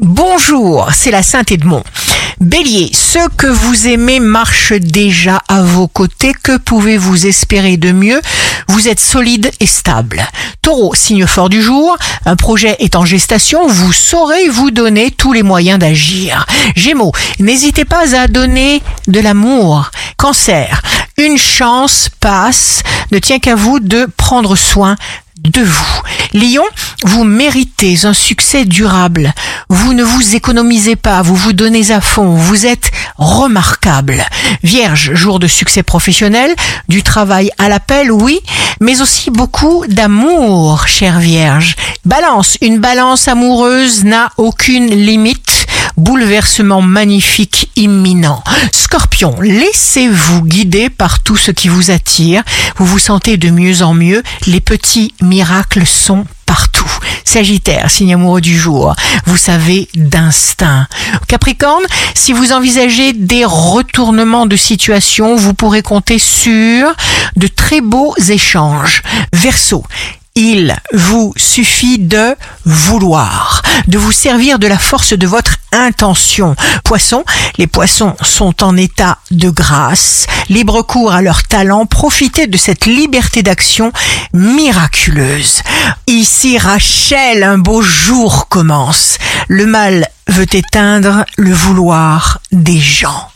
Bonjour, c'est la Sainte Edmond. Bélier, ce que vous aimez marche déjà à vos côtés. Que pouvez-vous espérer de mieux? Vous êtes solide et stable. Taureau, signe fort du jour, un projet est en gestation, vous saurez vous donner tous les moyens d'agir. Gémeaux, n'hésitez pas à donner de l'amour. Cancer, une chance passe, ne tient qu'à vous de prendre soin de vous. Lion, vous méritez un succès durable. Vous ne vous économisez pas, vous vous donnez à fond, vous êtes remarquable. Vierge, jour de succès professionnel, du travail à l'appel, oui, mais aussi beaucoup d'amour, chère Vierge. Balance, une balance amoureuse n'a aucune limite bouleversement magnifique imminent. Scorpion, laissez-vous guider par tout ce qui vous attire. Vous vous sentez de mieux en mieux. Les petits miracles sont partout. Sagittaire, signe amoureux du jour, vous savez d'instinct. Capricorne, si vous envisagez des retournements de situation, vous pourrez compter sur de très beaux échanges. Verseau, il vous suffit de vouloir, de vous servir de la force de votre intention. Poisson, les poissons sont en état de grâce, libre cours à leur talent, profitez de cette liberté d'action miraculeuse. Ici Rachel, un beau jour commence. Le mal veut éteindre le vouloir des gens.